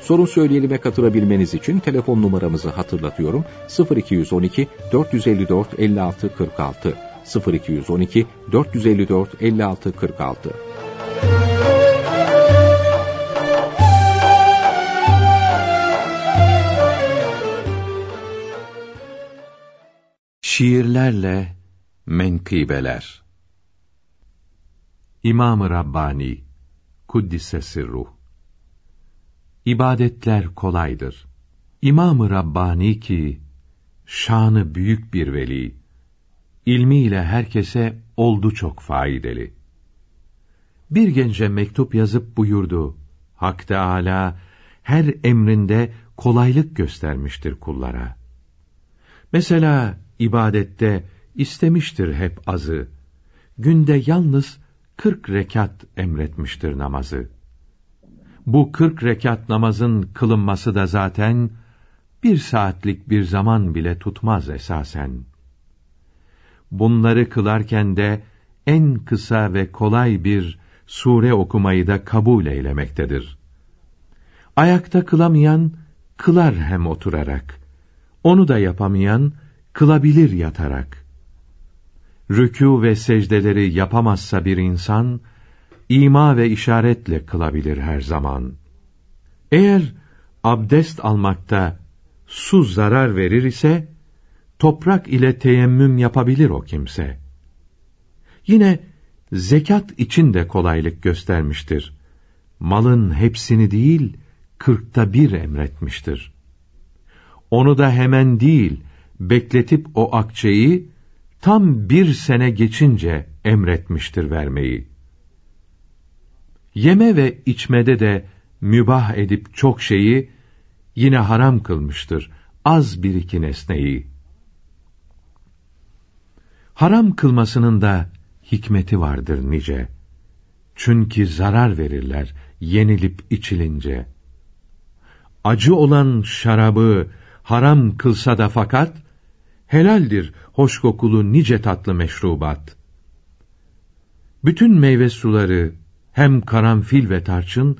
Sorun söyleyelime katılabilmeniz için telefon numaramızı hatırlatıyorum. 0212 454 56 46 0212 454 56 46 Şiirlerle Menkıbeler. İmam-ı Rabbani Kuddise Sirruh İbadetler kolaydır. İmam-ı Rabbani ki, şanı büyük bir veli, ilmiyle herkese oldu çok faydalı. Bir gence mektup yazıp buyurdu, Hak Teâlâ, her emrinde kolaylık göstermiştir kullara. Mesela ibadette istemiştir hep azı, günde yalnız kırk rekat emretmiştir namazı. Bu kırk rekat namazın kılınması da zaten, bir saatlik bir zaman bile tutmaz esasen. Bunları kılarken de, en kısa ve kolay bir sure okumayı da kabul eylemektedir. Ayakta kılamayan, kılar hem oturarak. Onu da yapamayan, kılabilir yatarak. Rükû ve secdeleri yapamazsa bir insan, ima ve işaretle kılabilir her zaman. Eğer abdest almakta su zarar verir ise, toprak ile teyemmüm yapabilir o kimse. Yine zekat için de kolaylık göstermiştir. Malın hepsini değil, kırkta bir emretmiştir. Onu da hemen değil, bekletip o akçeyi, tam bir sene geçince emretmiştir vermeyi. Yeme ve içmede de mübah edip çok şeyi, yine haram kılmıştır, az bir iki nesneyi. Haram kılmasının da hikmeti vardır nice. Çünkü zarar verirler, yenilip içilince. Acı olan şarabı haram kılsa da fakat, helaldir hoş kokulu nice tatlı meşrubat. Bütün meyve suları, hem karanfil ve tarçın,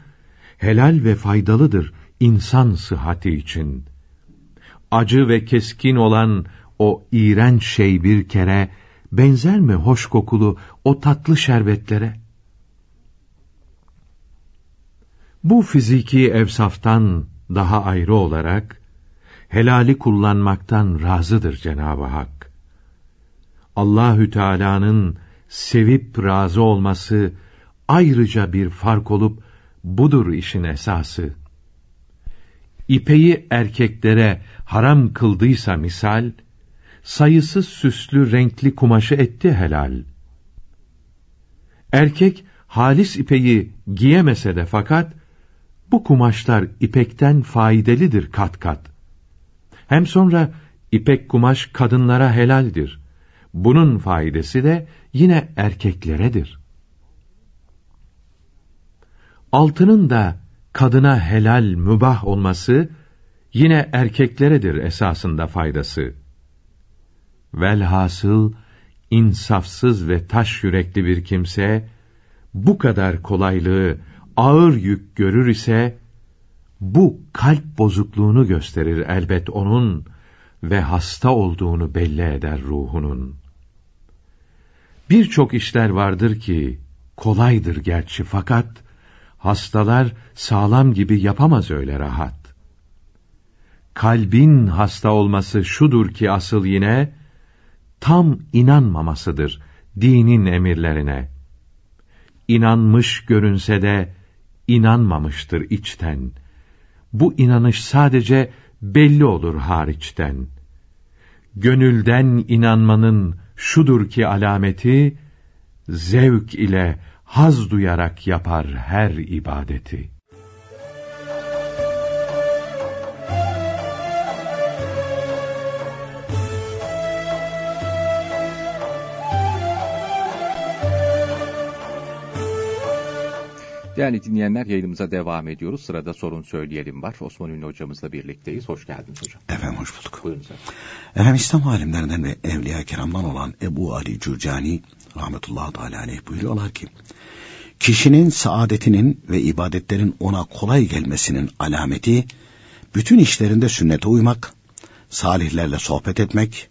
helal ve faydalıdır insan sıhhati için. Acı ve keskin olan o iğrenç şey bir kere, benzer mi hoş kokulu o tatlı şerbetlere? Bu fiziki evsaftan daha ayrı olarak, helali kullanmaktan razıdır Cenab-ı Hak. Allahü Teala'nın sevip razı olması ayrıca bir fark olup budur işin esası. İpeyi erkeklere haram kıldıysa misal, sayısız süslü renkli kumaşı etti helal. Erkek halis ipeyi giyemese de fakat, bu kumaşlar ipekten faydalıdır kat kat. Hem sonra ipek kumaş kadınlara helaldir. Bunun faydası da yine erkekleredir. Altının da kadına helal mübah olması yine erkekleredir esasında faydası. Velhasıl insafsız ve taş yürekli bir kimse bu kadar kolaylığı ağır yük görür ise bu kalp bozukluğunu gösterir elbet onun ve hasta olduğunu belli eder ruhunun. Birçok işler vardır ki kolaydır gerçi fakat hastalar sağlam gibi yapamaz öyle rahat. Kalbin hasta olması şudur ki asıl yine, tam inanmamasıdır dinin emirlerine. İnanmış görünse de, inanmamıştır içten. Bu inanış sadece belli olur hariçten. Gönülden inanmanın şudur ki alameti, zevk ile haz duyarak yapar her ibadeti. Değerli dinleyenler yayınımıza devam ediyoruz. Sırada sorun söyleyelim var. Osman Ünlü hocamızla birlikteyiz. Hoş geldiniz hocam. Efendim hoş bulduk. Buyurun efendim. Efendim İslam alimlerinden ve Evliya Keram'dan olan Ebu Ali Cürcani rahmetullahi teala aleyh buyuruyorlar ki kişinin saadetinin ve ibadetlerin ona kolay gelmesinin alameti bütün işlerinde sünnete uymak, salihlerle sohbet etmek,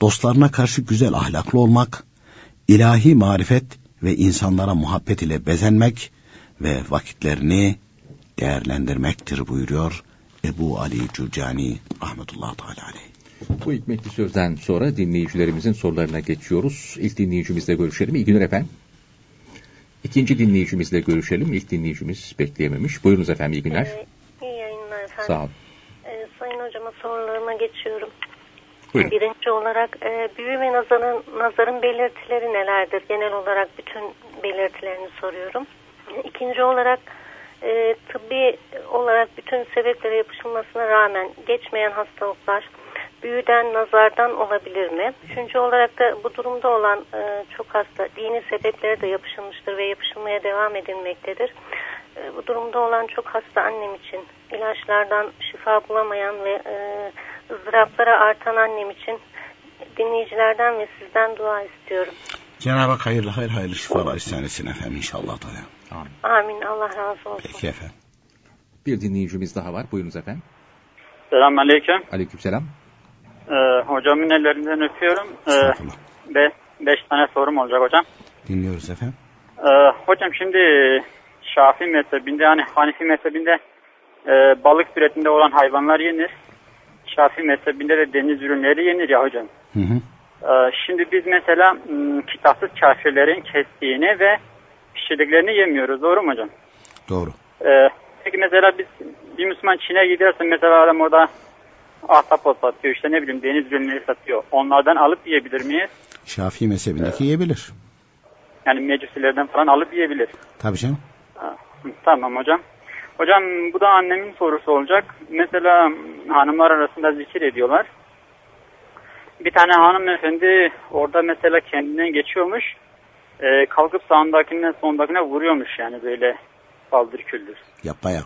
dostlarına karşı güzel ahlaklı olmak, ilahi marifet ve insanlara muhabbet ile bezenmek ve vakitlerini değerlendirmektir buyuruyor Ebu Ali Cürcani rahmetullahi teala aleyh. Bu hikmetli sözden sonra dinleyicilerimizin sorularına geçiyoruz. İlk dinleyicimizle görüşelim. İyi günler efendim. İkinci dinleyicimizle görüşelim. İlk dinleyicimiz bekleyememiş. Buyurunuz efendim iyi günler. Ee, iyi yayınlar efendim. Sağ olun. Ee, sayın hocama sorularıma geçiyorum. Buyurun. Birinci olarak e, büyü ve nazarın, nazarın belirtileri nelerdir? Genel olarak bütün belirtilerini soruyorum. İkinci olarak e, tıbbi olarak bütün sebeplere yapışılmasına rağmen geçmeyen hastalıklar büyüden, nazardan olabilir mi? Üçüncü olarak da bu durumda olan e, çok hasta dini sebeplere de yapışılmıştır ve yapışılmaya devam edilmektedir. E, bu durumda olan çok hasta annem için ilaçlardan şifa bulamayan ve e, ızdıraplara artan annem için dinleyicilerden ve sizden dua istiyorum. Cenab-ı Hak hayırlı hayır hayırlı şifalar istenesin efendim inşallah. Amin. Amin. Allah razı olsun. Peki efendim. Bir dinleyicimiz daha var. Buyurunuz efendim. Selamünaleyküm. Aleykümselam. Ee, hocamın ellerinden öpüyorum. Ee, ve beş tane sorum olacak hocam. Dinliyoruz efendim. Ee, hocam şimdi Şafii mezhebinde yani Hanifi mezhebinde e, balık türetinde olan hayvanlar yenir. Şafii mezhebinde de deniz ürünleri yenir ya hocam. Hı hı. Ee, şimdi biz mesela m, kitapsız kafirlerin kestiğini ve pişirdiklerini yemiyoruz. Doğru mu hocam? Doğru. Ee, peki mesela biz bir Müslüman Çin'e giderse mesela adam orada ahtapot satıyor işte ne bileyim deniz ürünleri satıyor. Onlardan alıp yiyebilir miyiz? Şafii mezhebindeki yiyebilir. Yani mecusilerden falan alıp yiyebilir. Tabii canım. Ha, Tamam hocam. Hocam bu da annemin sorusu olacak. Mesela hanımlar arasında zikir ediyorlar. Bir tane hanımefendi orada mesela kendinden geçiyormuş. Ee, kalkıp sağındakinden sondakine vuruyormuş yani böyle paldır küldür. Yapma ya.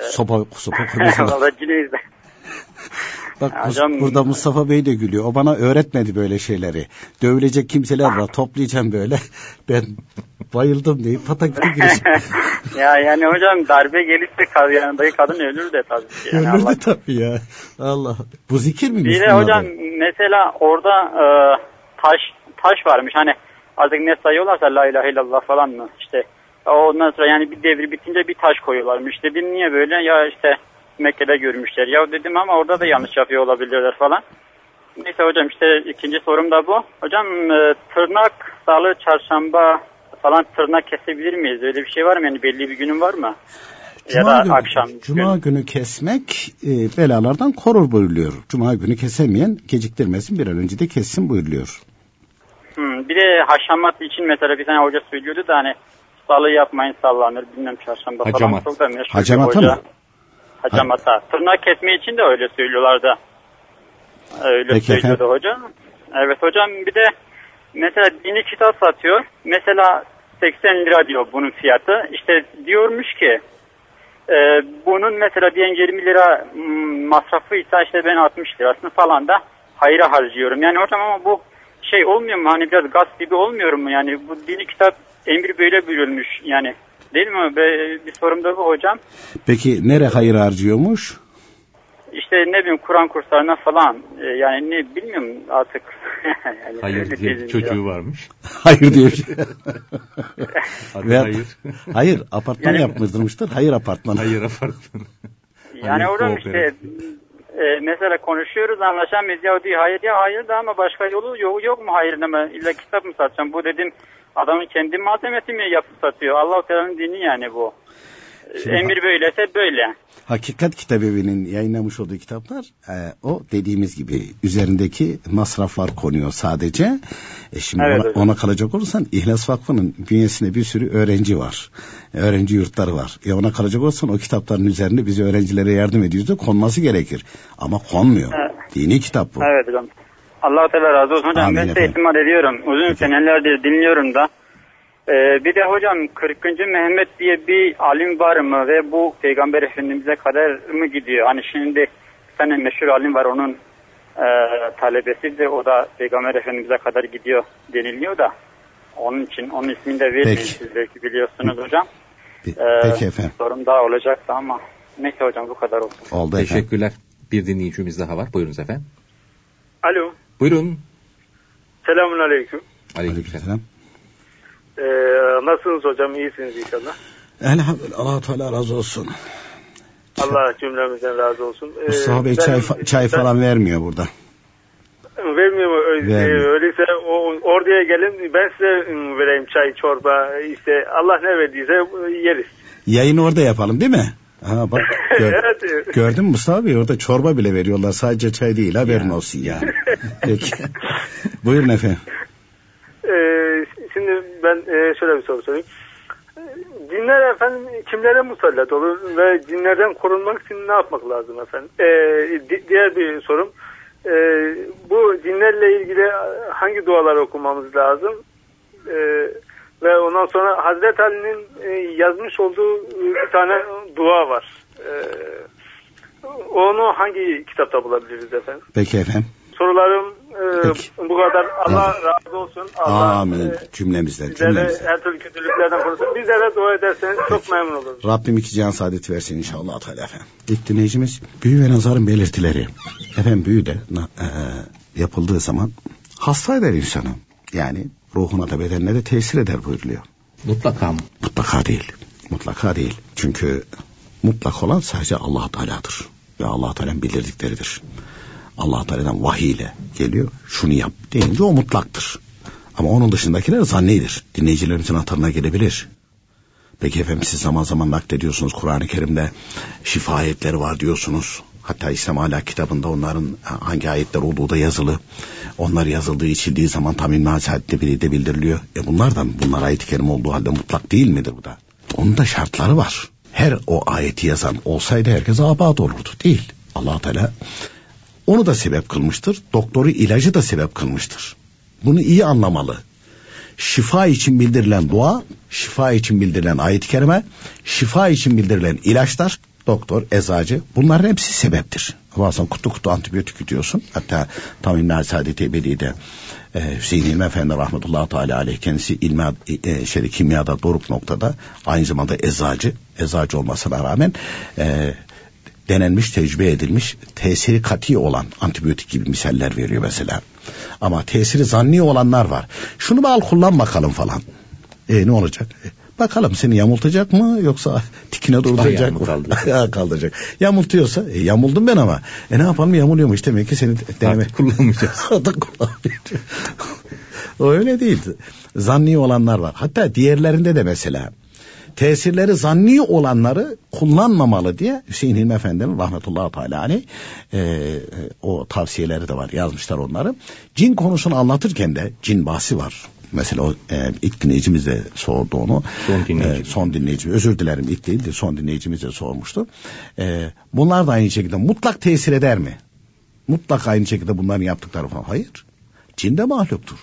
Sopa, sopa kurmasına. Valla cineyizde. Bak hocam- burada Mustafa Bey de gülüyor. O bana öğretmedi böyle şeyleri. Dövülecek kimseler var. Toplayacağım böyle. Ben bayıldım deyip pataküte gireceğim. ya yani hocam darbe gelirse kad- yanındaki kadın ölür de tabii ki. Yani Allah- Ölürdü tabii ya. Allah. Bu zikir mi? Bir de hocam mesela orada e, taş taş varmış hani artık ne sayıyorlarsa la ilahe illallah falan mı işte ondan sonra yani bir devir bitince bir taş koyuyorlarmış dedim niye böyle ya işte Mekke'de görmüşler ya dedim ama orada da yanlış yapıyor olabilirler falan. Neyse hocam işte ikinci sorum da bu. Hocam e, tırnak salı çarşamba falan tırnak kesebilir miyiz? Öyle bir şey var mı? Yani belli bir günün var mı? Cuma ya da günü, akşam. Cuma günü kesmek e, belalardan korur buyuruluyor. Cuma günü kesemeyen geciktirmesin bir an önce de kessin buyuruluyor. Hmm, bir de haşamat için mesela bir tane hoca söylüyordu da hani salı yapmayın sallanır bilmem çarşamba Hacamat. falan çok da meşhur Hacamata hoca. mı? Hacamata. Tırnak kesme için de öyle söylüyorlardı. Öyle Peki söylüyordu efendim. hoca. Evet hocam bir de mesela dini kitap satıyor. Mesela 80 lira diyor bunun fiyatı. İşte diyormuş ki e, bunun mesela diyen 20 lira masrafıysa işte ben 60 lirasını falan da hayra harcıyorum. Yani hocam ama bu şey olmuyor mu hani biraz gaz gibi olmuyor mu yani bu dini kitap emri böyle buyurulmuş yani değil mi? Be- Bir sorum da bu hocam. Peki nere hayır harcıyormuş? İşte ne bileyim Kur'an kurslarına falan e, yani ne bilmiyorum artık. yani Hayır öyle diye bir çocuğu ya. varmış. Hayır diyor. Adı Ve- hayır. hayır apartman Yani- yaptırmıştır. Hayır apartman. Hayır apartman. Yani Hayır, hocam işte. E, mesela konuşuyoruz anlaşamayız ya diyor hayır ya hayır da ama başka yolu yok, yok mu hayır deme illa kitap mı satacağım bu dedim adamın kendi malzemesi mi yapıp satıyor? Allah-u Teala'nın dini yani bu. Şimdi- Emir böylese böyle. Hakikat Kitabevi'nin yayınlamış olduğu kitaplar e, o dediğimiz gibi üzerindeki masraflar konuyor sadece. E şimdi Evet, ona, hocam. ona kalacak olursan İhlas Vakfı'nın bünyesinde bir sürü öğrenci var. E, öğrenci yurtları var. E ona kalacak olursan o kitapların üzerinde biz öğrencilere yardım ediyoruz da konması gerekir. Ama konmuyor. Evet. Dini kitap bu. Evet hocam. Allah-u Teala razı olsun hocam. Amin ben size ihtimal ediyorum. Uzun Peki. senelerdir dinliyorum da. Ee, bir de hocam 40. Mehmet diye bir alim var mı ve bu Peygamber Efendimiz'e kadar mı gidiyor? Hani şimdi bir tane meşhur alim var onun e, talebesi de o da Peygamber Efendimiz'e kadar gidiyor deniliyor da. Onun için onun ismini de vermeyin Peki. siz belki biliyorsunuz hocam. Ee, Peki efendim. Sorum daha olacaktı ama neyse hocam bu kadar olsun. Oldu efendim. Teşekkürler. Bir dinleyicimiz daha var. Buyurunuz efendim. Alo. Buyurun. Selamun aleyküm. Aleykümselam. Ee, nasılsınız hocam? İyisiniz inşallah. Elhamdülillah. Allah Teala razı olsun. Allah cümlemizden razı olsun. Ee, Mustafa Bey ben- çay, fa- çay falan vermiyor burada. Vermiyor mu? Öyle- Vermiyor. Öyleyse o, oraya gelin ben size ım, vereyim çay, çorba. işte Allah ne verdiyse e, yeriz. Yayını orada yapalım değil mi? Ha bak gör- evet. gördün mü Mustafa Bey orada çorba bile veriyorlar sadece çay değil haberin olsun yani. Peki. Buyurun efendim. Ee, şimdi ben e, şöyle bir soru sorayım. Cinler efendim kimlere musallat olur ve cinlerden korunmak için ne yapmak lazım efendim? Ee, di- diğer bir sorum. Ee, bu cinlerle ilgili hangi dualar okumamız lazım? Ee, ve ondan sonra Hazreti Ali'nin e, yazmış olduğu e, bir tane dua var. Ee, onu hangi kitapta bulabiliriz efendim? Peki efendim. Sorularım e, Peki. bu kadar. Allah razı olsun. Allah Amin. e, Cümlemizden cümlemizden. her türlü kötülüklerden korusun. Bizlere dua ederseniz çok memnun oluruz. Rabbim iki cihan saadeti versin inşallah Teala efendim. İlk dinleyicimiz büyü ve nazarın belirtileri. Efendim büyü de e, yapıldığı zaman hasta eder insanı. Yani ruhuna da bedenine de tesir eder buyuruluyor. Mutlaka mı? Mutlaka değil. Mutlaka değil. Çünkü mutlak olan sadece Allah Teala'dır. Ve Allah Teala'nın bildirdikleridir. Allah Teala'dan vahiy ile geliyor. Şunu yap deyince o mutlaktır. Ama onun dışındakiler zannidir. Dinleyicilerimizin hatırına gelebilir. Peki efendim siz zaman zaman naklediyorsunuz Kur'an-ı Kerim'de şifa ayetleri var diyorsunuz. Hatta İslam Ahlak kitabında onların hangi ayetler olduğu da yazılı. Onlar yazıldığı içildiği zaman tam ilmi hasadette biri de bildiriliyor. E bunlardan bunlar ayet-i kerim olduğu halde mutlak değil midir bu da? Onun da şartları var. Her o ayeti yazan olsaydı herkes abad olurdu. Değil. allah Teala onu da sebep kılmıştır. Doktoru ilacı da sebep kılmıştır. Bunu iyi anlamalı. Şifa için bildirilen dua, şifa için bildirilen ayet-i kerime, şifa için bildirilen ilaçlar, doktor, eczacı bunların hepsi sebeptir. Bazen kutu kutu antibiyotik gidiyorsun. Hatta tam İlmi Saadet Ebedi'de e, Hüseyin İlmi Efendi rahmetullahi teala aleyh kendisi ilmi e, şeyde, kimyada doruk noktada aynı zamanda eczacı eczacı olmasına rağmen e, denenmiş, tecrübe edilmiş, tesiri kati olan antibiyotik gibi misaller veriyor mesela. Ama tesiri zanni olanlar var. Şunu bir al kullan bakalım falan. E ne olacak? E, bakalım seni yamultacak mı yoksa tikine durduracak mı kaldıracak? kaldıracak? Yamultuyorsa e, yamuldum ben ama. E ne yapalım yamuluyormuş demek ki seni deneme. Artık kullanmayacağız. Artık kullanmayacağız. o öyle değil. Zanni olanlar var. Hatta diğerlerinde de mesela tesirleri zanni olanları kullanmamalı diye Hüseyin Hilmi Efendi'nin rahmetullahi teala aleyh e, o tavsiyeleri de var yazmışlar onları. Cin konusunu anlatırken de cin bahsi var. Mesela o e, ilk dinleyicimiz de sordu onu. Son dinleyici. E, son dinleyici. Özür dilerim ilk değil de son dinleyicimiz de sormuştu. E, bunlar da aynı şekilde mutlak tesir eder mi? Mutlak aynı şekilde bunların yaptıkları falan. Hayır. Cin de mahluktur.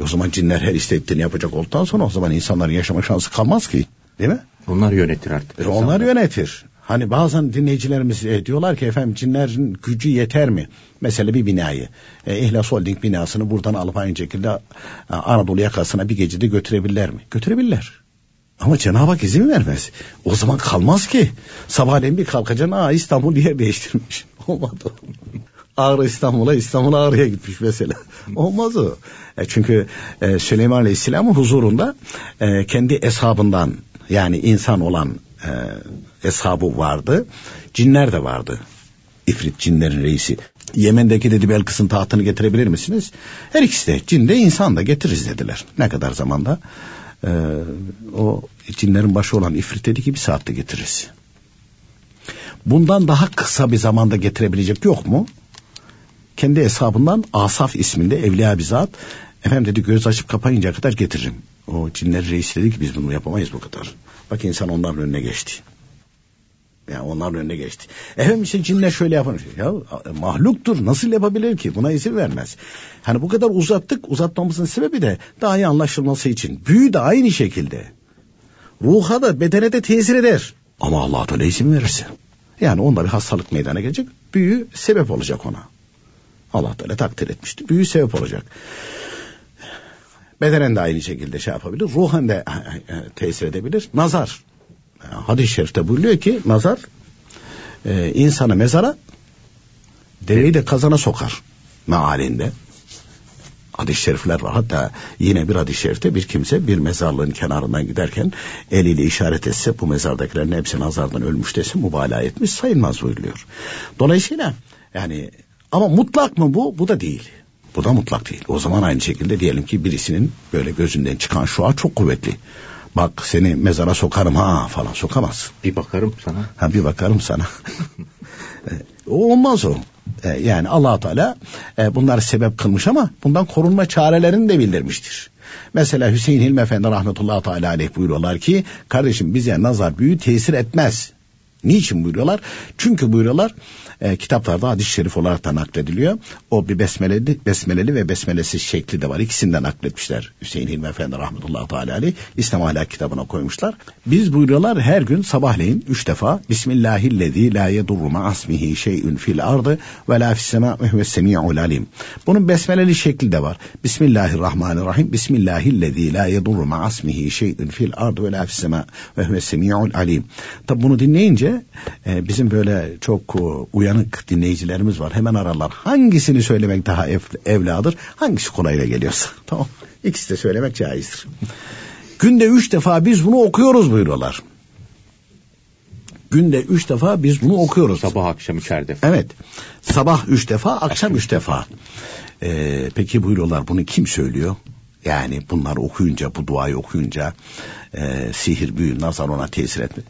E o zaman cinler her istediklerini yapacak olduktan sonra o zaman insanların yaşama şansı kalmaz ki. Değil mi? Onlar yönetir artık. E onlar yönetir. Hani bazen dinleyicilerimiz e, diyorlar ki efendim cinlerin gücü yeter mi? Mesela bir binayı. E, İhlas Holding binasını buradan alıp aynı şekilde e, Anadolu yakasına bir gecede götürebilirler mi? Götürebilirler. Ama Cenab-ı Hak izin vermez. O zaman kalmaz ki. Sabahleyin bir kalkacaksın. Aa İstanbul yer değiştirmiş. Olmadı. Ağrı İstanbul'a, İstanbul Ağrı'ya gitmiş mesela. Olmaz o. E, çünkü e, Süleyman Aleyhisselam'ın huzurunda e, kendi eshabından yani insan olan e, eshabı vardı. Cinler de vardı. İfrit cinlerin reisi. Yemen'deki dedi Belkıs'ın tahtını getirebilir misiniz? Her ikisi de cin de insan da getiririz dediler. Ne kadar zamanda? E, o cinlerin başı olan İfrit dedi ki bir saatte getiririz. Bundan daha kısa bir zamanda getirebilecek yok mu? Kendi hesabından Asaf isminde evliya bir zat efendim dedi göz açıp kapayınca kadar getiririm. O cinler reisi dedi ki biz bunu yapamayız bu kadar. Bak insan onların önüne geçti. Yani onların önüne geçti. Efendim işte cinler şöyle yapın. Ya mahluktur nasıl yapabilir ki? Buna izin vermez. Hani bu kadar uzattık. Uzatmamızın sebebi de daha iyi anlaşılması için. Büyü de aynı şekilde. Ruha da bedene de tesir eder. Ama Allah Teala izin verirse. Yani onda bir hastalık meydana gelecek. Büyü sebep olacak ona. Allah Teala takdir etmişti. Büyü sebep olacak. Bedenen de aynı şekilde şey yapabilir. Ruhen de e, e, tesir edebilir. Nazar. Hadis-i şerifte buyuruyor ki nazar e, insanı mezara deveyi de kazana sokar mealinde. Hadis-i şerifler var. Hatta yine bir hadis-i şerifte bir kimse bir mezarlığın kenarından giderken eliyle işaret etse bu mezardakilerin hepsi nazardan ölmüş dese mübalağa etmiş sayılmaz buyuruyor. Dolayısıyla yani ama mutlak mı bu? Bu da değil. Bu da mutlak değil. O zaman aynı şekilde diyelim ki birisinin böyle gözünden çıkan şua çok kuvvetli. Bak seni mezara sokarım ha falan sokamaz. Bir bakarım sana. Ha bir bakarım sana. o olmaz o. E, yani allah Teala e, bunları sebep kılmış ama bundan korunma çarelerini de bildirmiştir. Mesela Hüseyin Hilmi Efendi rahmetullahi teala aleyh buyuruyorlar ki kardeşim bize nazar büyü tesir etmez. Niçin buyuruyorlar? Çünkü buyuruyorlar e, kitaplarda hadis-i şerif olarak da naklediliyor. O bir besmeleli, besmeleli ve besmelesiz şekli de var. İkisini de nakletmişler. Hüseyin Hilmi Efendi rahmetullahi teala aleyh İslam ahlak kitabına koymuşlar. Biz buyuruyorlar her gün sabahleyin üç defa Bismillahillezî la yedurru ma'asmihi şey'ün fil ardı ve la fissema ve semi'ul alim. Bunun besmeleli şekli de var. Bismillahirrahmanirrahim. Bismillahillezî la yedurru ma'asmihi şey'ün fil ardı ve la fissema ve semi'ul alim. Tabi bunu dinleyince e, bizim böyle çok e, uyanık dinleyicilerimiz var. Hemen ararlar. Hangisini söylemek daha ev, evladır? Hangisi kolayla geliyorsa. Tamam. İkisi de söylemek caizdir. Günde üç defa biz bunu okuyoruz buyuruyorlar. Günde üç defa biz bunu okuyoruz. Sabah akşam üçer defa. Evet. Sabah üç defa, akşam üç defa. Ee, peki buyuruyorlar bunu kim söylüyor? Yani bunları okuyunca, bu duayı okuyunca e, sihir, büyü, nazar ona tesir etmez.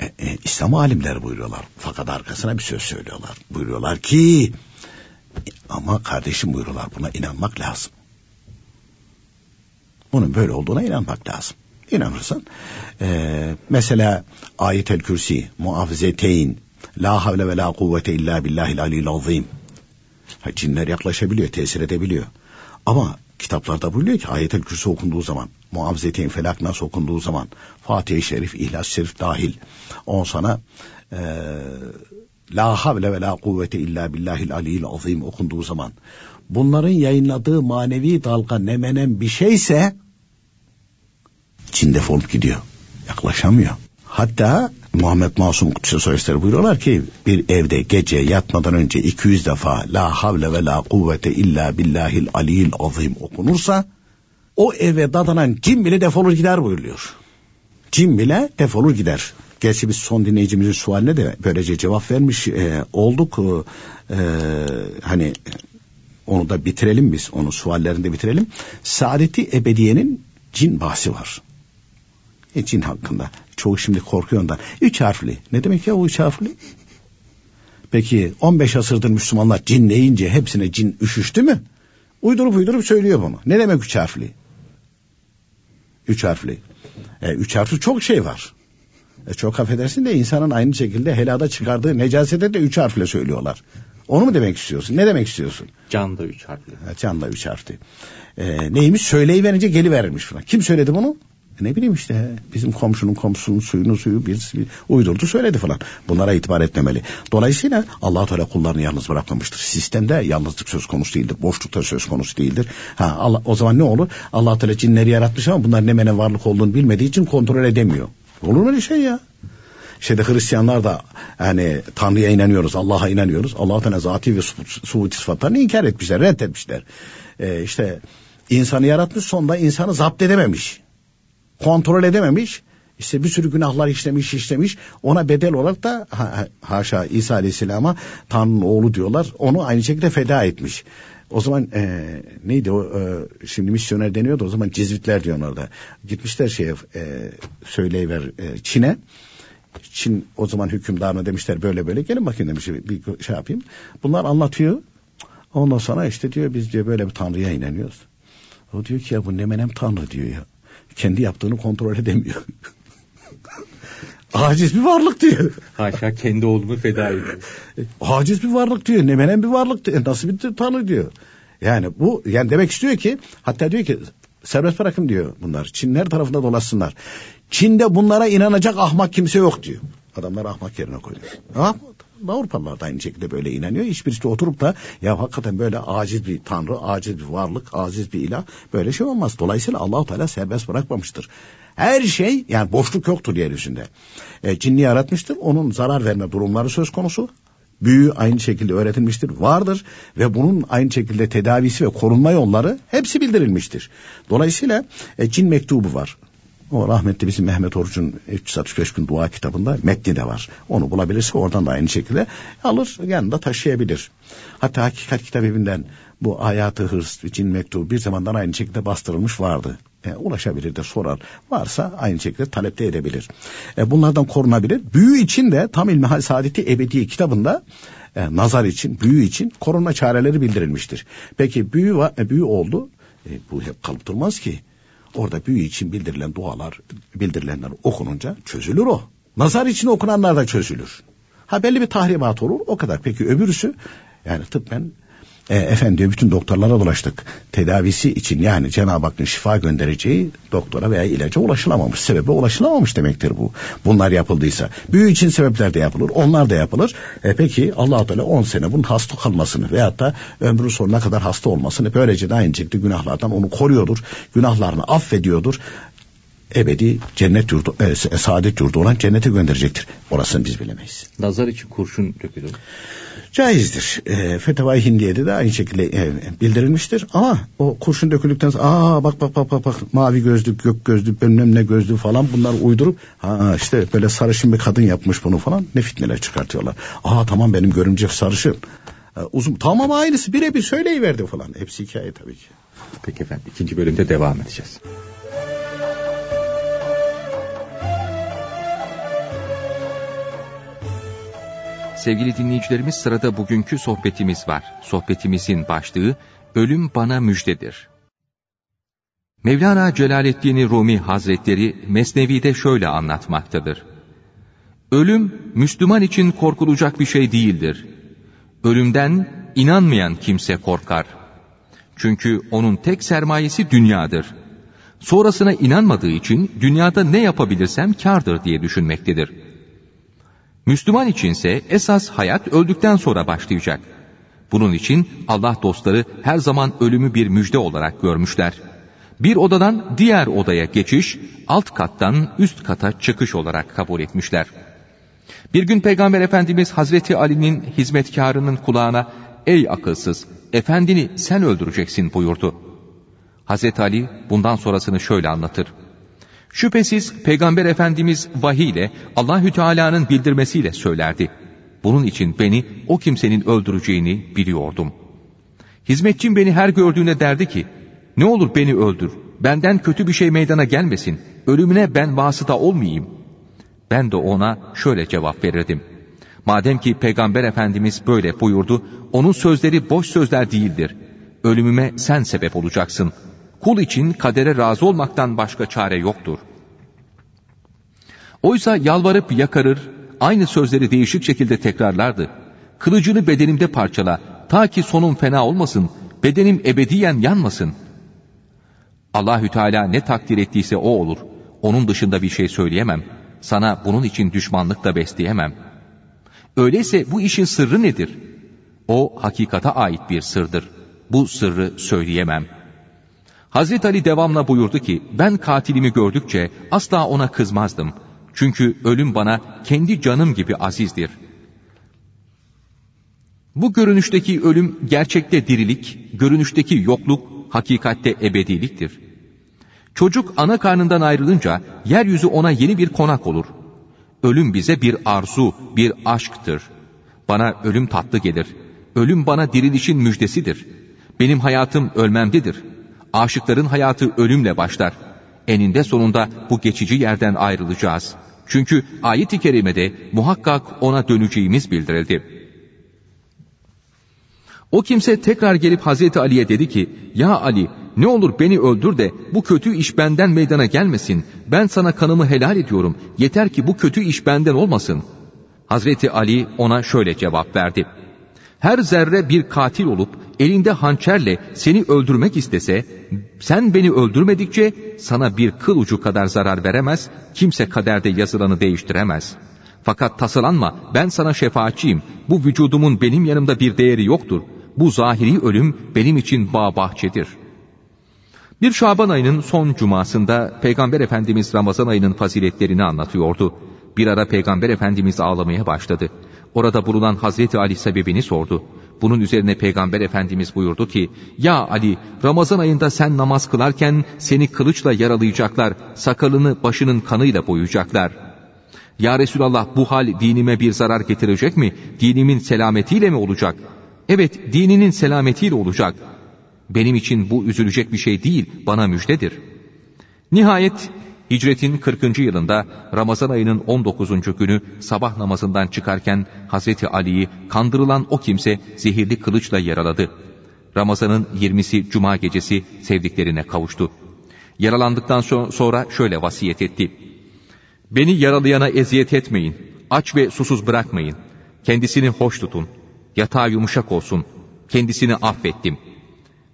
E, e, İslam alimleri buyuruyorlar. Fakat arkasına bir söz söylüyorlar. Buyuruyorlar ki ama kardeşim buyuruyorlar buna inanmak lazım. Bunun böyle olduğuna inanmak lazım. İnanırsan e, mesela ayet-el kürsi muafizeteyn la havle ve la kuvvete illa billahil alil azim cinler yaklaşabiliyor tesir edebiliyor ama kitaplarda buyuruyor ki ayet-el kürsi okunduğu zaman muavizeteyn felak nasıl okunduğu zaman Fatih-i Şerif, İhlas Şerif dahil on sana e, La havle ve la kuvvete illa billahil aliyil azim okunduğu zaman bunların yayınladığı manevi dalga nemenen bir şeyse Çin defolup gidiyor. Yaklaşamıyor. Hatta Muhammed Masum Kutsi Soyesleri buyuruyorlar ki bir evde gece yatmadan önce 200 defa la havle ve la kuvvete illa billahil aliyil azim okunursa o eve dadanan cin bile defolur gider buyuruyor. Cin bile defolur gider. Gerçi biz son dinleyicimizin sualine de böylece cevap vermiş e, olduk. E, hani onu da bitirelim biz. Onu suallerini de bitirelim. Saadeti Ebediye'nin cin bahsi var. E, cin hakkında. Çoğu şimdi korkuyor ondan. Üç harfli. Ne demek ya o üç harfli? Peki 15 asırdır Müslümanlar cin deyince hepsine cin üşüştü mü? Uydurup uydurup söylüyor bunu. Ne demek üç harfli? Üç harfli. E, üç harfli çok şey var. E, çok affedersin de insanın aynı şekilde helada çıkardığı necasete de üç harfle söylüyorlar. Onu mu demek istiyorsun? Ne demek istiyorsun? Can da üç harfli. E, can da üç harfli. E, neymiş? Söyleyiverince geliverirmiş falan. Kim söyledi bunu? E, ne bileyim işte bizim komşunun komşusunun suyunu suyu bir, bir uydurdu söyledi falan. Bunlara itibar etmemeli. Dolayısıyla allah Teala kullarını yalnız bırakmamıştır. Sistemde yalnızlık söz konusu değildir. Boşlukta söz konusu değildir. Ha, Allah, o zaman ne olur? allah Teala cinleri yaratmış ama bunlar ne mene varlık olduğunu bilmediği için kontrol edemiyor. Olur mu öyle şey ya? Şeyde Hristiyanlar da hani Tanrı'ya inanıyoruz, Allah'a inanıyoruz. Allah Teala zati ve suhuti sıfatlarını inkar etmişler, reddetmişler. Ee, işte insanı yaratmış sonunda insanı zapt edememiş. Kontrol edememiş. İşte bir sürü günahlar işlemiş işlemiş. Ona bedel olarak da ha, haşa İsa Aleyhisselam'a Tanrı'nın oğlu diyorlar. Onu aynı şekilde feda etmiş. O zaman e, neydi o e, şimdi misyoner deniyordu o zaman Cizvitler diyorlar da. Gitmişler şeye e, söyleyiver e, Çin'e. Çin o zaman hükümdarına demişler böyle böyle gelin bakayım demiş bir şey yapayım. Bunlar anlatıyor. Ondan sonra işte diyor biz diyor böyle bir tanrıya inanıyoruz. O diyor ki ya bu ne menem tanrı diyor ya. Kendi yaptığını kontrol edemiyor. Aciz bir varlık diyor. Haşa kendi oğlumu feda ediyor. Aciz bir varlık diyor. Ne menen bir varlık diyor. Nasıl bir tanrı diyor. Yani bu yani demek istiyor ki hatta diyor ki serbest bırakın diyor bunlar. Çinler tarafında dolaşsınlar. Çin'de bunlara inanacak ahmak kimse yok diyor. Adamlar ahmak yerine koyuyor. Ha? Avrupalılar da aynı şekilde böyle inanıyor. Hiçbirisi de oturup da ya hakikaten böyle aciz bir tanrı, aciz bir varlık, aciz bir ilah böyle şey olmaz. Dolayısıyla Allahu Teala serbest bırakmamıştır. Her şey yani boşluk yoktur yeryüzünde. E, cinni yaratmıştır. Onun zarar verme durumları söz konusu. Büyü aynı şekilde öğretilmiştir, vardır ve bunun aynı şekilde tedavisi ve korunma yolları hepsi bildirilmiştir. Dolayısıyla e, cin mektubu var. O rahmetli bizim Mehmet Oruç'un 365 gün dua kitabında metni de var. Onu bulabilirse oradan da aynı şekilde alır yanında taşıyabilir. Hatta Hakikat Kitap Evi'nden bu hayatı hırs, cin mektubu bir zamandan aynı şekilde bastırılmış vardı. E, ulaşabilir de sorar. Varsa aynı şekilde talepte edebilir. E, bunlardan korunabilir. Büyü için de Tam İlmihal Saadeti Ebedi kitabında e, nazar için, büyü için korunma çareleri bildirilmiştir. Peki büyü, e, büyü oldu. E, bu hep kalıp durmaz ki. Orada büyü için bildirilen dualar, bildirilenler okununca çözülür o. Nazar için okunanlar da çözülür. Ha belli bir tahribat olur o kadar. Peki öbürüsü yani tıbben e, efendim bütün doktorlara dolaştık. Tedavisi için yani Cenab-ı Hakk'ın şifa göndereceği doktora veya ilaca ulaşılamamış. Sebebe ulaşılamamış demektir bu. Bunlar yapıldıysa. Büyü için sebepler de yapılır. Onlar da yapılır. E, peki allah Teala 10 sene bunun hasta kalmasını veyahut da ömrün sonuna kadar hasta olmasını böylece de aynı şekilde günahlardan onu koruyordur. Günahlarını affediyordur ebedi cennet yurdu, e, saadet yurdu olan cennete gönderecektir. Orasını biz bilemeyiz. Nazar için kurşun dökülür caizdir. E, Fetavai Hindiye'de de aynı şekilde e, bildirilmiştir. Ama o kurşun döküldükten sonra aa bak bak bak bak bak mavi gözlük, gök gözlük, bilmem ne gözlük falan bunlar uydurup ha işte böyle sarışın bir kadın yapmış bunu falan ne fitneler çıkartıyorlar. Aa tamam benim görümcek sarışın. E, uzun tamam aynısı birebir söyleyiverdi falan. Hepsi hikaye tabii ki. Peki efendim ikinci bölümde devam edeceğiz. Sevgili dinleyicilerimiz sırada bugünkü sohbetimiz var. Sohbetimizin başlığı Ölüm Bana Müjdedir. Mevlana Celaleddin Rumi Hazretleri Mesnevi'de şöyle anlatmaktadır. Ölüm Müslüman için korkulacak bir şey değildir. Ölümden inanmayan kimse korkar. Çünkü onun tek sermayesi dünyadır. Sonrasına inanmadığı için dünyada ne yapabilirsem kardır diye düşünmektedir.'' Müslüman içinse esas hayat öldükten sonra başlayacak. Bunun için Allah dostları her zaman ölümü bir müjde olarak görmüşler. Bir odadan diğer odaya geçiş, alt kattan üst kata çıkış olarak kabul etmişler. Bir gün Peygamber Efendimiz Hazreti Ali'nin hizmetkarının kulağına ''Ey akılsız, efendini sen öldüreceksin.'' buyurdu. Hazreti Ali bundan sonrasını şöyle anlatır. Şüphesiz Peygamber Efendimiz vahiy ile Allahü Teala'nın bildirmesiyle söylerdi. Bunun için beni o kimsenin öldüreceğini biliyordum. Hizmetçim beni her gördüğünde derdi ki, ne olur beni öldür, benden kötü bir şey meydana gelmesin, ölümüne ben vasıta olmayayım. Ben de ona şöyle cevap verirdim. Madem ki Peygamber Efendimiz böyle buyurdu, onun sözleri boş sözler değildir. Ölümüme sen sebep olacaksın. Kul için kadere razı olmaktan başka çare yoktur. Oysa yalvarıp yakarır, aynı sözleri değişik şekilde tekrarlardı. Kılıcını bedenimde parçala, ta ki sonum fena olmasın, bedenim ebediyen yanmasın. Allahü Teala ne takdir ettiyse o olur. Onun dışında bir şey söyleyemem. Sana bunun için düşmanlık da besleyemem. Öyleyse bu işin sırrı nedir? O hakikata ait bir sırdır. Bu sırrı söyleyemem. Hazreti Ali devamla buyurdu ki, ben katilimi gördükçe asla ona kızmazdım.'' Çünkü ölüm bana kendi canım gibi azizdir. Bu görünüşteki ölüm gerçekte dirilik, görünüşteki yokluk hakikatte ebediliktir. Çocuk ana karnından ayrılınca yeryüzü ona yeni bir konak olur. Ölüm bize bir arzu, bir aşktır. Bana ölüm tatlı gelir. Ölüm bana dirilişin müjdesidir. Benim hayatım ölmemdedir. Aşıkların hayatı ölümle başlar. Eninde sonunda bu geçici yerden ayrılacağız.'' Çünkü ayet-i kerimede muhakkak ona döneceğimiz bildirildi. O kimse tekrar gelip Hazreti Ali'ye dedi ki, Ya Ali Ne olur beni öldür de bu kötü iş benden meydana gelmesin. Ben sana kanımı helal ediyorum. Yeter ki bu kötü iş benden olmasın. Hazreti Ali ona şöyle cevap verdi. Her zerre bir katil olup elinde hançerle seni öldürmek istese, sen beni öldürmedikçe sana bir kıl ucu kadar zarar veremez, kimse kaderde yazılanı değiştiremez. Fakat tasalanma, ben sana şefaatçiyim, bu vücudumun benim yanımda bir değeri yoktur. Bu zahiri ölüm benim için bağ bahçedir. Bir Şaban ayının son cumasında Peygamber Efendimiz Ramazan ayının faziletlerini anlatıyordu. Bir ara Peygamber Efendimiz ağlamaya başladı. Orada bulunan Hazreti Ali sebebini sordu. Bunun üzerine Peygamber Efendimiz buyurdu ki, Ya Ali, Ramazan ayında sen namaz kılarken seni kılıçla yaralayacaklar, sakalını başının kanıyla boyayacaklar. Ya Resulallah bu hal dinime bir zarar getirecek mi? Dinimin selametiyle mi olacak? Evet, dininin selametiyle olacak. Benim için bu üzülecek bir şey değil, bana müjdedir. Nihayet Hicretin 40. yılında Ramazan ayının 19. günü sabah namazından çıkarken Hazreti Ali'yi kandırılan o kimse zehirli kılıçla yaraladı. Ramazanın 20'si Cuma gecesi sevdiklerine kavuştu. Yaralandıktan sonra şöyle vasiyet etti. Beni yaralayana eziyet etmeyin, aç ve susuz bırakmayın. Kendisini hoş tutun, yatağı yumuşak olsun, kendisini affettim.''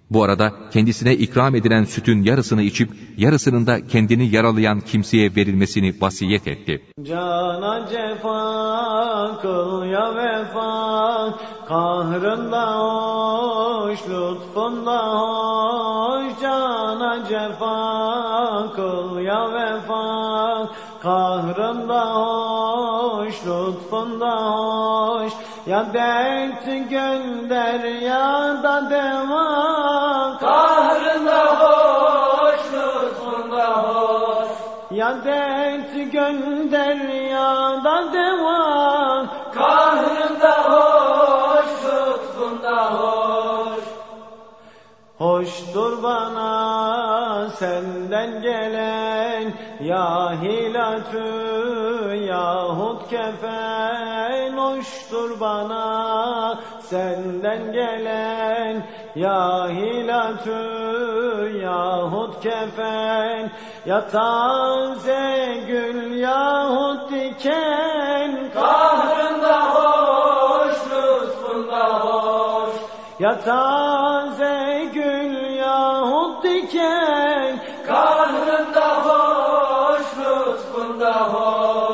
Bu arada kendisine ikram edilen sütün yarısını içip yarısının da kendini yaralayan kimseye verilmesini vasiyet etti. Cana cefa kıl ya vefa kahrında hoş lütfunda hoş cana cefa kıl ya vefa kahrında hoş lütfunda hoş ya dert gönder ya da deva Kahrında hoş, lütfunda hoş. Ya dert gönder ya da deva Hoştur bana senden gelen ya hilatü yahut kefen. Hoştur bana senden gelen ya hilatü yahut kefen. Ya taze gül yahut diken kahrında hoş lütfunda hoş. Ya taze diken kahrında hoş lütfunda hoş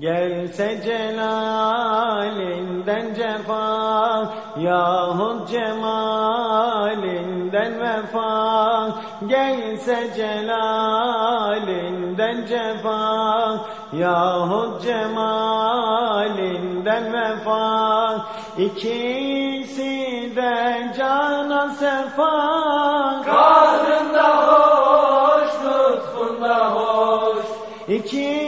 Gelse celalinden cefa Yahut cemalinden vefa. Gelse celalinden cefa Yahut cemalinden vefa. İkisi de cana sefa. Kahrında hoş, lütfunda hoş. İkisi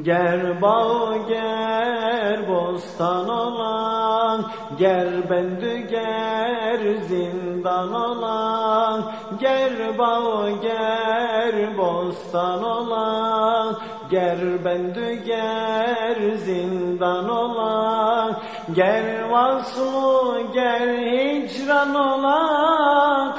Ger bağ ger bostan olan Ger bendü ger zindan olan. Ger bağ ger bostan olan Ger bendü ger zindan olan. Ger vaslu ger hicran olan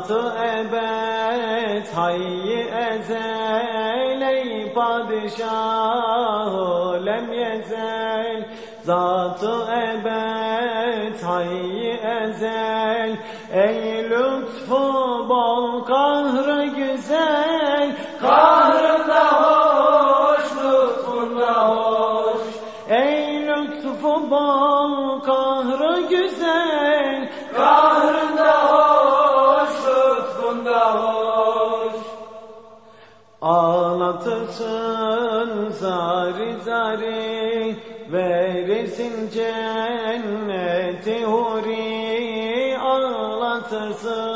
Zatı ebed hayyi ezel Ey padişahı lem yezel. Zatı ebed hayyi ezel Ey lütfu bol kahrı cenneti huri Ağlatırsın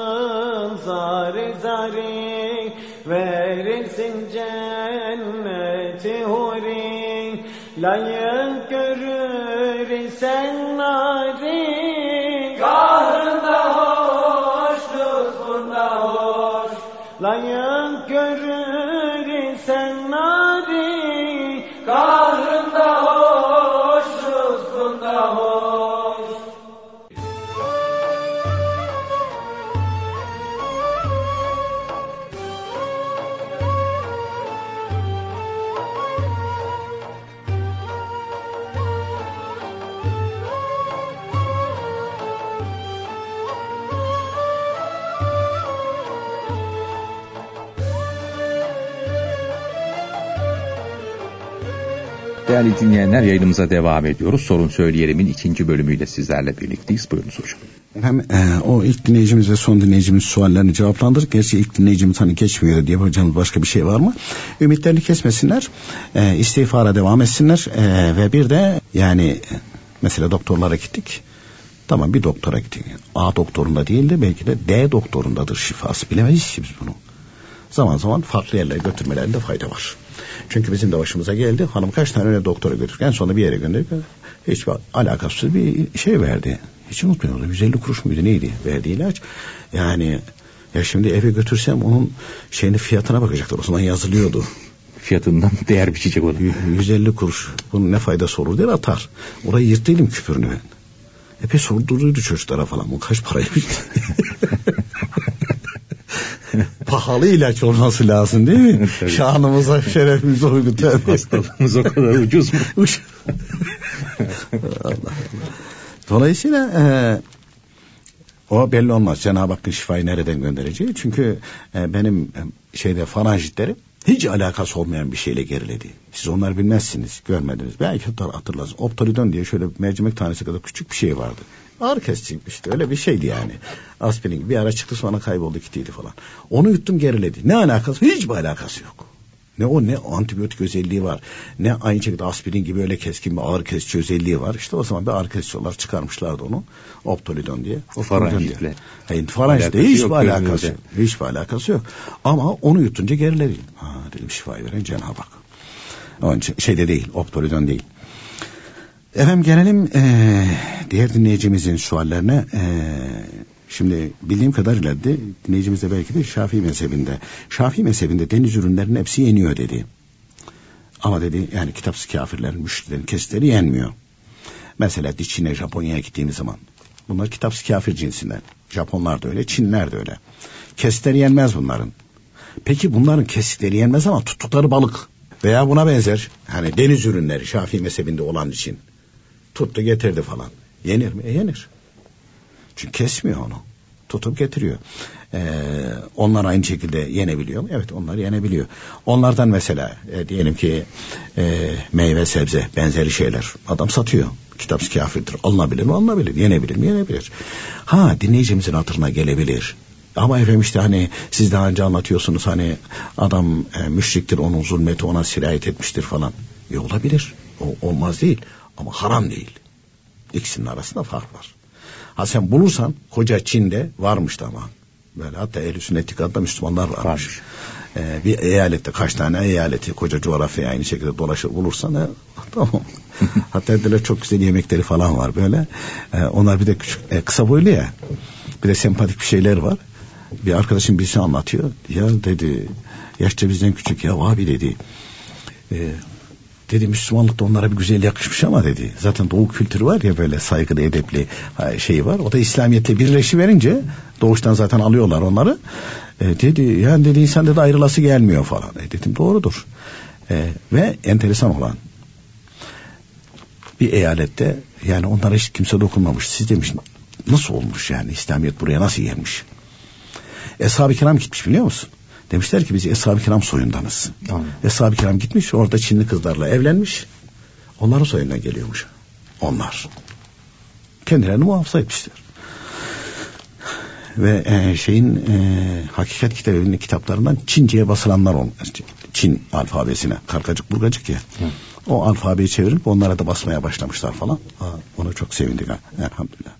zari zari zari verirsin cenneti huri layık görür isen nari Kahrında hoş, lütfunda hoş. layık görür Değerli dinleyenler yayınımıza devam ediyoruz. Sorun Söyleyelim'in ikinci bölümüyle sizlerle birlikteyiz. Buyurunuz hocam. Hem e, o ilk dinleyicimiz ve son dinleyicimiz suallerini cevaplandırdık. Gerçi ilk dinleyicimiz hani geçmiyor diye yapacağımız başka bir şey var mı? Ümitlerini kesmesinler. E, istiğfara devam etsinler. E, ve bir de yani mesela doktorlara gittik. Tamam bir doktora gittik. A doktorunda değil de belki de D doktorundadır şifası. Bilemeyiz ki biz bunu. Zaman zaman farklı yerlere götürmelerinde fayda var. Çünkü bizim de başımıza geldi. Hanım kaç tane öyle doktora götürdük. En sonunda bir yere gönderdik. Hiç alakasız bir şey verdi. Hiç unutmuyorum. 150 kuruş muydu neydi verdiği ilaç. Yani ya şimdi eve götürsem onun şeyini fiyatına bakacaklar. O zaman yazılıyordu. Fiyatından değer biçecek olur. 150 kuruş. Bunun ne faydası olur diye atar. Orayı yırttıydım küpürünü ben. Epey sordurduydu çocuklara falan. Bu kaç parayı Pahalı ilaç olması lazım değil mi? Şanımıza, şerefimize uygun. Tabii. Hastalığımız o kadar ucuz mu? Allah Allah. Dolayısıyla e, o belli olmaz. Cenab-ı Hakk'ın şifayı nereden göndereceği. Çünkü e, benim e, şeyde faranjitlerim hiç alakası olmayan bir şeyle geriledi. Siz onlar bilmezsiniz, görmediniz. Belki hatırlarsınız. Optolidon diye şöyle mercimek tanesi kadar küçük bir şey vardı. Ağrı kesici işte öyle bir şeydi yani. Aspirin bir ara çıktı sonra kayboldu gittiydi falan. Onu yuttum geriledi. Ne alakası? Hiçbir alakası yok. Ne o ne antibiyotik özelliği var. Ne aynı şekilde aspirin gibi öyle keskin bir ağrı kesici özelliği var. İşte o zaman bir ağrı kesici olarak çıkarmışlardı onu. Optolidon diye. O faranjitle. Hayır faranjitle hiçbir alakası yok. Hiçbir alakası yok. Ama onu yutunca geriledi. Ha dedim şifayı veren Cenab-ı Hak. Onun için şeyde değil, optolidon değil. Efendim gelelim e, diğer dinleyicimizin suallerine. E, şimdi bildiğim kadarıyla de dinleyicimiz de belki de Şafii mezhebinde. Şafii mezhebinde deniz ürünlerinin hepsi yeniyor dedi. Ama dedi yani kitapsız kafirlerin, müşriklerin kesitleri yenmiyor. Mesela Çin'e, Japonya'ya gittiğimiz zaman. Bunlar kitapsız kafir cinsinden. Japonlar da öyle, Çinler de öyle. Kesitleri yenmez bunların. Peki bunların kesitleri yenmez ama tuttukları balık veya buna benzer hani deniz ürünleri Şafii mezhebinde olan için tuttu getirdi falan. Yenir mi? E, yenir. Çünkü kesmiyor onu. Tutup getiriyor. Ee, onlar aynı şekilde yenebiliyor mu? Evet onlar yenebiliyor. Onlardan mesela e, diyelim ki e, meyve sebze benzeri şeyler adam satıyor. Kitapsız kafirdir. Alınabilir mi? Alınabilir. Yenebilir mi? Yenebilir. Ha dinleyicimizin hatırına gelebilir. Ama efendim işte hani siz daha önce anlatıyorsunuz hani adam e, müşriktir onun zulmeti ona sirayet etmiştir falan. E olabilir. O, olmaz değil. Ama haram değil. İkisinin arasında fark var. Ha sen bulursan koca Çin'de varmış ama. Böyle hatta ehl-i sünnet itikadında Müslümanlar varmış. varmış. Ee, bir eyalette kaç tane eyaleti koca coğrafya aynı şekilde dolaşır bulursan e, tamam. hatta dediler çok güzel yemekleri falan var böyle. Ee, onlar bir de küçük e, kısa boylu ya. Bir de sempatik bir şeyler var. Bir arkadaşım birisi anlatıyor. Ya dedi yaşça bizden küçük ya abi dedi. E, dedi Müslümanlık da onlara bir güzel yakışmış ama dedi. Zaten doğu kültürü var ya böyle saygılı edepli şey var. O da İslamiyet'le birleşi verince doğuştan zaten alıyorlar onları. E, dedi yani dedi insan dedi ayrılası gelmiyor falan. E, dedim doğrudur. E, ve enteresan olan bir eyalette yani onlara hiç kimse dokunmamış. Siz demiş nasıl olmuş yani İslamiyet buraya nasıl gelmiş? Eshab-ı kiram gitmiş biliyor musun? Demişler ki biz Eshab-ı kiram soyundanız. Tamam. Eshab-ı kiram gitmiş orada Çinli kızlarla evlenmiş. Onların soyundan geliyormuş. Onlar. Kendilerini muhafaza etmişler. Ve e, şeyin e, hakikat kitabının kitaplarından Çince'ye basılanlar olmuş. Çin alfabesine. Karkacık burgacık ya. Hı. O alfabeyi çevirip onlara da basmaya başlamışlar falan. Ha, ona çok sevindik ha. Elhamdülillah.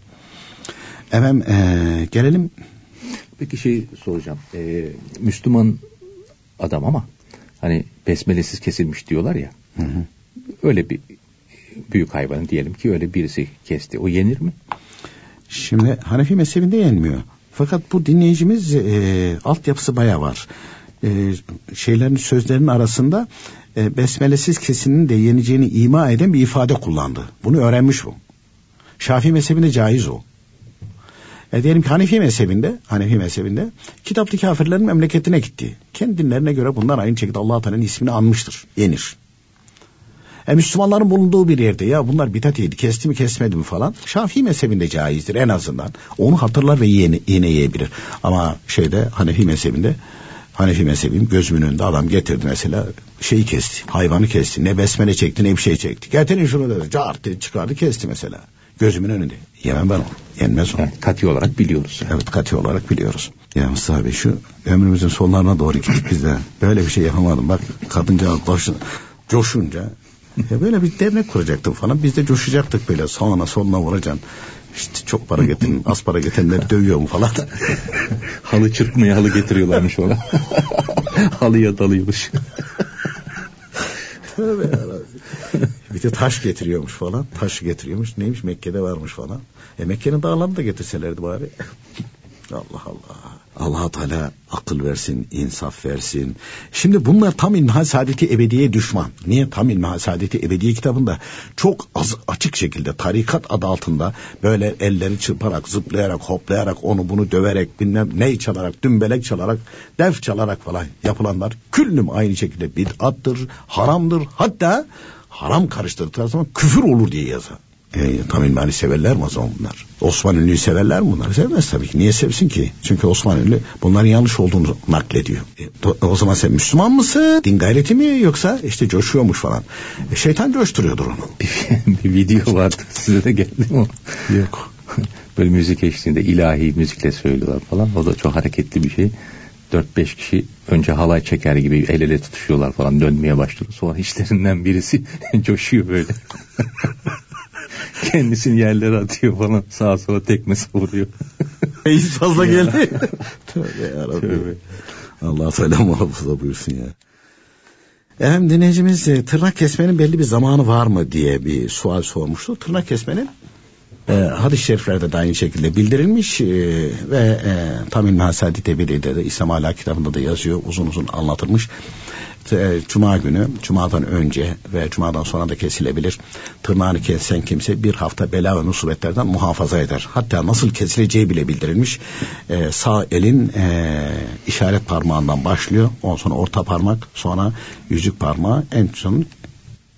Efendim e, gelelim Peki şey soracağım. Ee, Müslüman adam ama hani besmelesiz kesilmiş diyorlar ya. Hı hı. Öyle bir büyük hayvanı diyelim ki öyle birisi kesti. O yenir mi? Şimdi Hanefi mezhebinde yenmiyor. Fakat bu dinleyicimiz e, altyapısı bayağı var. E, şeylerin sözlerinin arasında e, besmelesiz kesinin de yeneceğini ima eden bir ifade kullandı. Bunu öğrenmiş bu. Şafii mezhebinde caiz o. E diyelim ki Hanefi mezhebinde, Hanefi mezhebinde kitaplı kafirlerin memleketine gitti. Kendi dinlerine göre bunlar aynı şekilde Allah Teala'nın ismini anmıştır. Yenir. E Müslümanların bulunduğu bir yerde ya bunlar bidat yedi kesti mi kesmedi mi falan. Şafii mezhebinde caizdir en azından. Onu hatırlar ve yine, yine yiyebilir. Ama şeyde Hanefi mezhebinde Hanefi mezhebim gözümün önünde adam getirdi mesela şeyi kesti. Hayvanı kesti. Ne besmele çekti ne bir şey çekti. Getirin şunu dedi. Cart çıkardı kesti mesela. Gözümün önünde. Yemem ben onu. Yenmez o. Yani kati olarak biliyoruz. Evet katı olarak biliyoruz. Ya Mustafa Bey şu ömrümüzün sonlarına doğru gittik biz de. Böyle bir şey yapamadım. Bak kadıncağız coşun, coşunca ya böyle bir dernek kuracaktım falan. Biz de coşacaktık böyle sağına soluna vuracaksın. İşte çok para getirin, az para getirenleri dövüyor mu falan. halı çırpmaya halı getiriyorlarmış ona. Halıya dalıyormuş. Tövbe bir de taş getiriyormuş falan. Taş getiriyormuş. Neymiş Mekke'de varmış falan. E Mekke'nin dağlarını da getirselerdi bari. Allah Allah. Allah Teala akıl versin, insaf versin. Şimdi bunlar tam İlmihal Saadeti Ebediye düşman. Niye? Tam İlmihal Saadeti Ebediye kitabında çok az açık şekilde tarikat adı altında böyle elleri çırparak, zıplayarak, hoplayarak, onu bunu döverek, bilmem ney çalarak, dümbelek çalarak, def çalarak falan yapılanlar küllüm aynı şekilde bid'attır, haramdır. Hatta haram karıştırdıkları zaman küfür olur diye yazar. E, ilmihali severler mi o zaman bunlar? Osman Ünlü'yü severler mi bunlar? Sevmez tabii ki. Niye sevsin ki? Çünkü Osman Ünlü bunların yanlış olduğunu naklediyor. E, do- o zaman sen Müslüman mısın? Din gayreti mi yoksa işte coşuyormuş falan. E, şeytan coşturuyordur onu. bir, video vardı size de geldi mi o? Yok. Böyle müzik eşliğinde ilahi müzikle söylüyorlar falan. O da çok hareketli bir şey. 4-5 kişi önce halay çeker gibi el ele tutuşuyorlar falan dönmeye başlıyor. Sonra işlerinden birisi coşuyor böyle. Kendisini yerlere atıyor falan. Sağa sola tekme savuruyor. Hiç fazla geldi. Tövbe yarabbim. Allah Teala muhafaza buyursun ya. Efendim dinleyicimiz e, tırnak kesmenin belli bir zamanı var mı diye bir sual sormuştu. Tırnak kesmenin e, hadis-i şeriflerde de aynı şekilde bildirilmiş e, ve e, tam İlmihal Saadet Ebedi'de de İslam Hala kitabında da yazıyor uzun uzun anlatılmış. E, Cuma günü, Cuma'dan önce ve Cuma'dan sonra da kesilebilir. Tırnağını kessen kimse bir hafta bela ve musibetlerden muhafaza eder. Hatta nasıl kesileceği bile bildirilmiş. E, sağ elin e, işaret parmağından başlıyor. Ondan sonra orta parmak, sonra yüzük parmağı, en son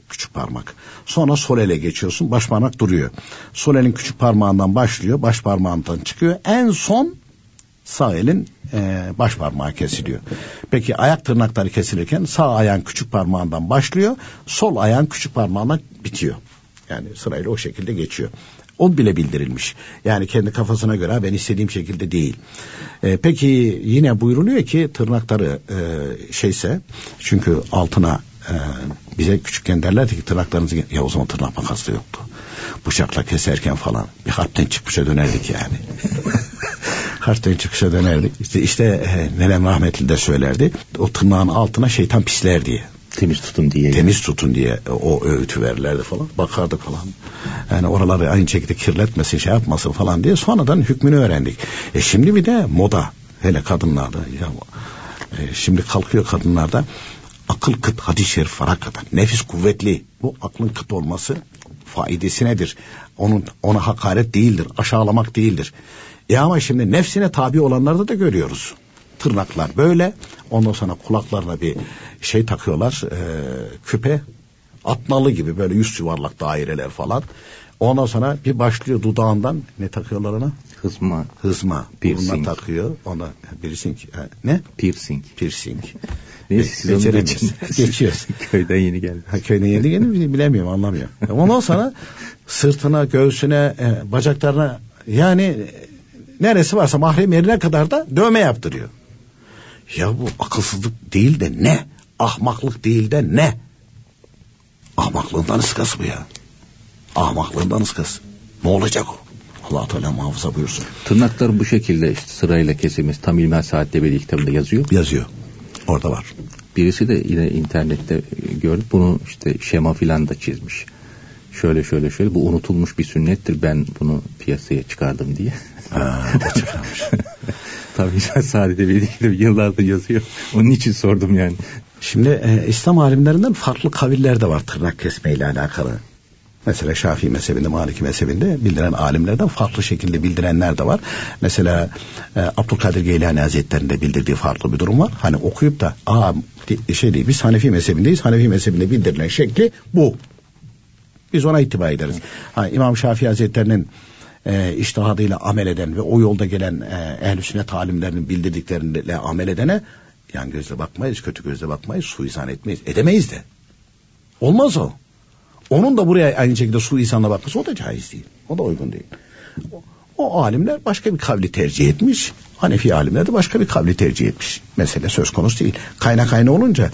küçük parmak. Sonra sol ele geçiyorsun. Baş parmak duruyor. Sol elin küçük parmağından başlıyor. Baş parmağından çıkıyor. En son sağ elin e, baş parmağı kesiliyor. Peki ayak tırnakları kesilirken sağ ayağın küçük parmağından başlıyor. Sol ayağın küçük parmağından bitiyor. Yani sırayla o şekilde geçiyor. O bile bildirilmiş. Yani kendi kafasına göre ben istediğim şekilde değil. E, peki yine buyruluyor ki tırnakları e, şeyse çünkü altına e, bize küçükken derlerdi ki tırnaklarınızı ya o zaman tırnak makası yoktu. Bıçakla keserken falan bir harpten çıkmışa dönerdik yani. harpten çıkışa dönerdik. İşte, işte nenem rahmetli de söylerdi. O tırnağın altına şeytan pisler diye. Temiz tutun diye. Temiz tutun diye o öğütü verirlerdi falan. Bakardık falan. Yani oraları aynı şekilde kirletmesin şey yapmasın falan diye sonradan hükmünü öğrendik. E şimdi bir de moda hele kadınlarda ya e, şimdi kalkıyor kadınlarda akıl kıt hadis-i şerif var hakikaten. Nefis kuvvetli. Bu aklın kıt olması faidesi nedir? Onun, ona hakaret değildir. Aşağılamak değildir. E ama şimdi nefsine tabi olanlarda da görüyoruz. Tırnaklar böyle. Ondan sonra kulaklarına bir şey takıyorlar. E, küpe. Atnalı gibi böyle yüz yuvarlak daireler falan. Ondan sonra bir başlıyor dudağından ne takıyorlar ona? Hızma. Hızma. Piercing. Burnuna takıyor. Ona piercing. Ha, ne? Piercing. Piercing. Neyse siz onu geçin. Geçiyoruz. Köyden yeni geldi. Ha, köyden yeni geldi bilemiyorum anlamıyorum. Ondan sonra sırtına, göğsüne, e, bacaklarına yani e, neresi varsa mahrem yerine kadar da dövme yaptırıyor. Ya bu akılsızlık değil de ne? Ahmaklık değil de ne? Ahmaklığından ıskası bu ya. Ahmaklığından ıskası. Ne olacak o? allah Teala muhafaza buyursun. Tırnaklar bu şekilde işte sırayla kesilmesi tam ilmihal saatte bir kitabında yazıyor. Yazıyor. Orada var. Birisi de yine internette gördüm bunu işte şema filan da çizmiş. Şöyle şöyle şöyle bu unutulmuş bir sünnettir ben bunu piyasaya çıkardım diye. Ha, o çıkarmış. Tabii bir kitap yıllardır yazıyor. Onun için sordum yani. Şimdi e, İslam alimlerinden farklı kaviller de var tırnak kesmeyle alakalı. Mesela Şafii mezhebinde, Maliki mezhebinde bildiren alimlerden farklı şekilde bildirenler de var. Mesela e, Abdülkadir Geylani Hazretleri'nde bildirdiği farklı bir durum var. Hani okuyup da aa şey değil biz Hanefi mezhebindeyiz. Hanefi mezhebinde bildirilen şekli bu. Biz ona ittiba ederiz. Ha, İmam Şafii Hazretleri'nin e, iştihadıyla amel eden ve o yolda gelen e, ehl-i sünnet alimlerinin bildirdikleriyle amel edene yan gözle bakmayız, kötü gözle bakmayız, suizan etmeyiz. Edemeyiz de. Olmaz o. Onun da buraya aynı şekilde suizanla bakması o da caiz değil. O da uygun değil. O, alimler başka bir kavli tercih etmiş. Hanefi alimler de başka bir kavli tercih etmiş. Mesele söz konusu değil. Kaynak kaynağı olunca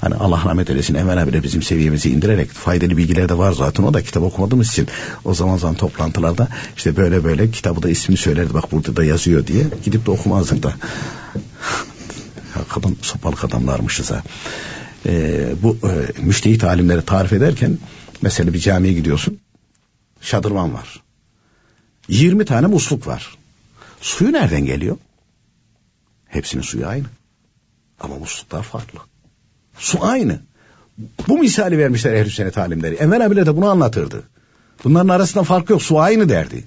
hani Allah rahmet eylesin Emel abi de bizim seviyemizi indirerek faydalı bilgiler de var zaten. O da kitap okumadığımız için o zaman zaman toplantılarda işte böyle böyle kitabı da ismini söylerdi bak burada da yazıyor diye gidip de okumazdık da. Kadın sopalık adamlarmışız ha. Ee, bu e, müştehit alimleri tarif ederken mesela bir camiye gidiyorsun. Şadırvan var. 20 tane musluk var. Suyu nereden geliyor? Hepsinin suyu aynı. Ama musluklar farklı. Su aynı. Bu misali vermişler ehl sünnet alimleri. Enver abiler de bunu anlatırdı. Bunların arasında fark yok. Su aynı derdi.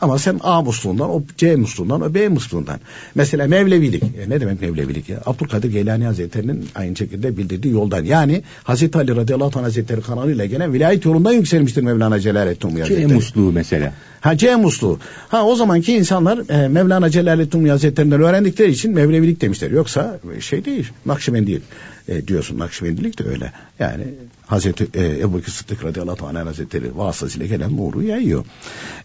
Ama sen A musluğundan, o C musluğundan, o B musluğundan. Mesela Mevlevilik. E ne demek Mevlevilik ya? Abdülkadir Geylani Hazretleri'nin aynı şekilde bildirdiği yoldan. Yani Hazreti Ali radıyallahu anh Hazretleri kanalıyla gelen vilayet yolundan yükselmiştir Mevlana Celaleddin Rumi C Hazretleri. musluğu mesela. Ha C musluğu. Ha o zamanki insanlar e, Mevlana Celaleddin Rumi Hazretlerinden öğrendikleri için Mevlevilik demişler. Yoksa e, şey değil, Nakşibendi değil. E, diyorsun Nakşibendilik de öyle. Yani Hazreti e, Ebu Sıddık radıyallahu anh Hazretleri vasıtasıyla gelen nuru yayıyor.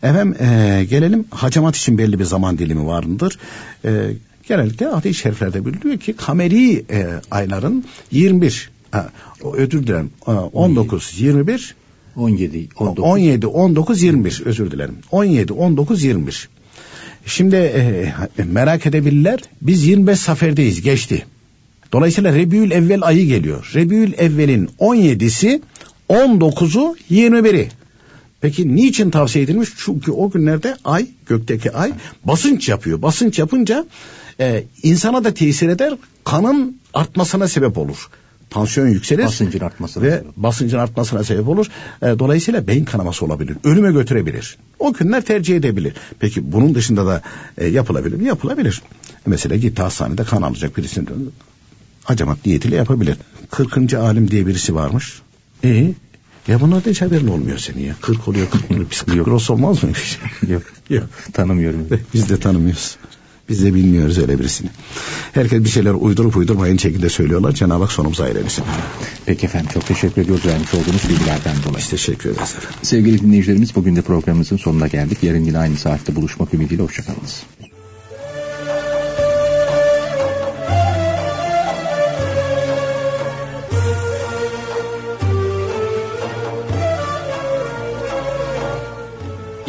Efendim e, gelelim hacamat için belli bir zaman dilimi vardır. E, genellikle hadis-i şeriflerde bildiriliyor ki kameri e, ayların 21 ha, o özür dilerim e, 19 21 17, 19. 17, 19, 21 özür dilerim. 17, 19, 21. Şimdi e, merak edebilirler. Biz 25 saferdeyiz geçti. Dolayısıyla Rebiül Evvel ayı geliyor. Rebiül Evvel'in 17'si 19'u 21'i. Peki niçin tavsiye edilmiş? Çünkü o günlerde ay, gökteki ay basınç yapıyor. Basınç yapınca e, insana da tesir eder, kanın artmasına sebep olur. Tansiyon yükselir. Basıncın artmasına Ve sebep. basıncın artmasına sebep olur. E, dolayısıyla beyin kanaması olabilir. Ölüme götürebilir. O günler tercih edebilir. Peki bunun dışında da e, yapılabilir mi? Yapılabilir. Mesela gitti hastanede kan alacak birisini acamat niyetiyle yapabilir. 40. alim diye birisi varmış. E ya bunlardan hiç haberin olmuyor senin ya. 40 oluyor 40 oluyor. Biz 40 olsa olmaz mıymış? Yok. Yok. Tanımıyorum. Biz de tanımıyoruz. Biz de bilmiyoruz öyle birisini. Herkes bir şeyler uydurup uydurmayın şekilde söylüyorlar. Cenab-ı Hak sonumuza eylesin. Peki efendim çok teşekkür ediyoruz vermiş olduğunuz bilgilerden dolayı. Biz teşekkür ederiz efendim. Sevgili dinleyicilerimiz bugün de programımızın sonuna geldik. Yarın yine aynı saatte buluşmak ümidiyle hoşçakalınız.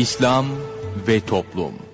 İslam ve Toplum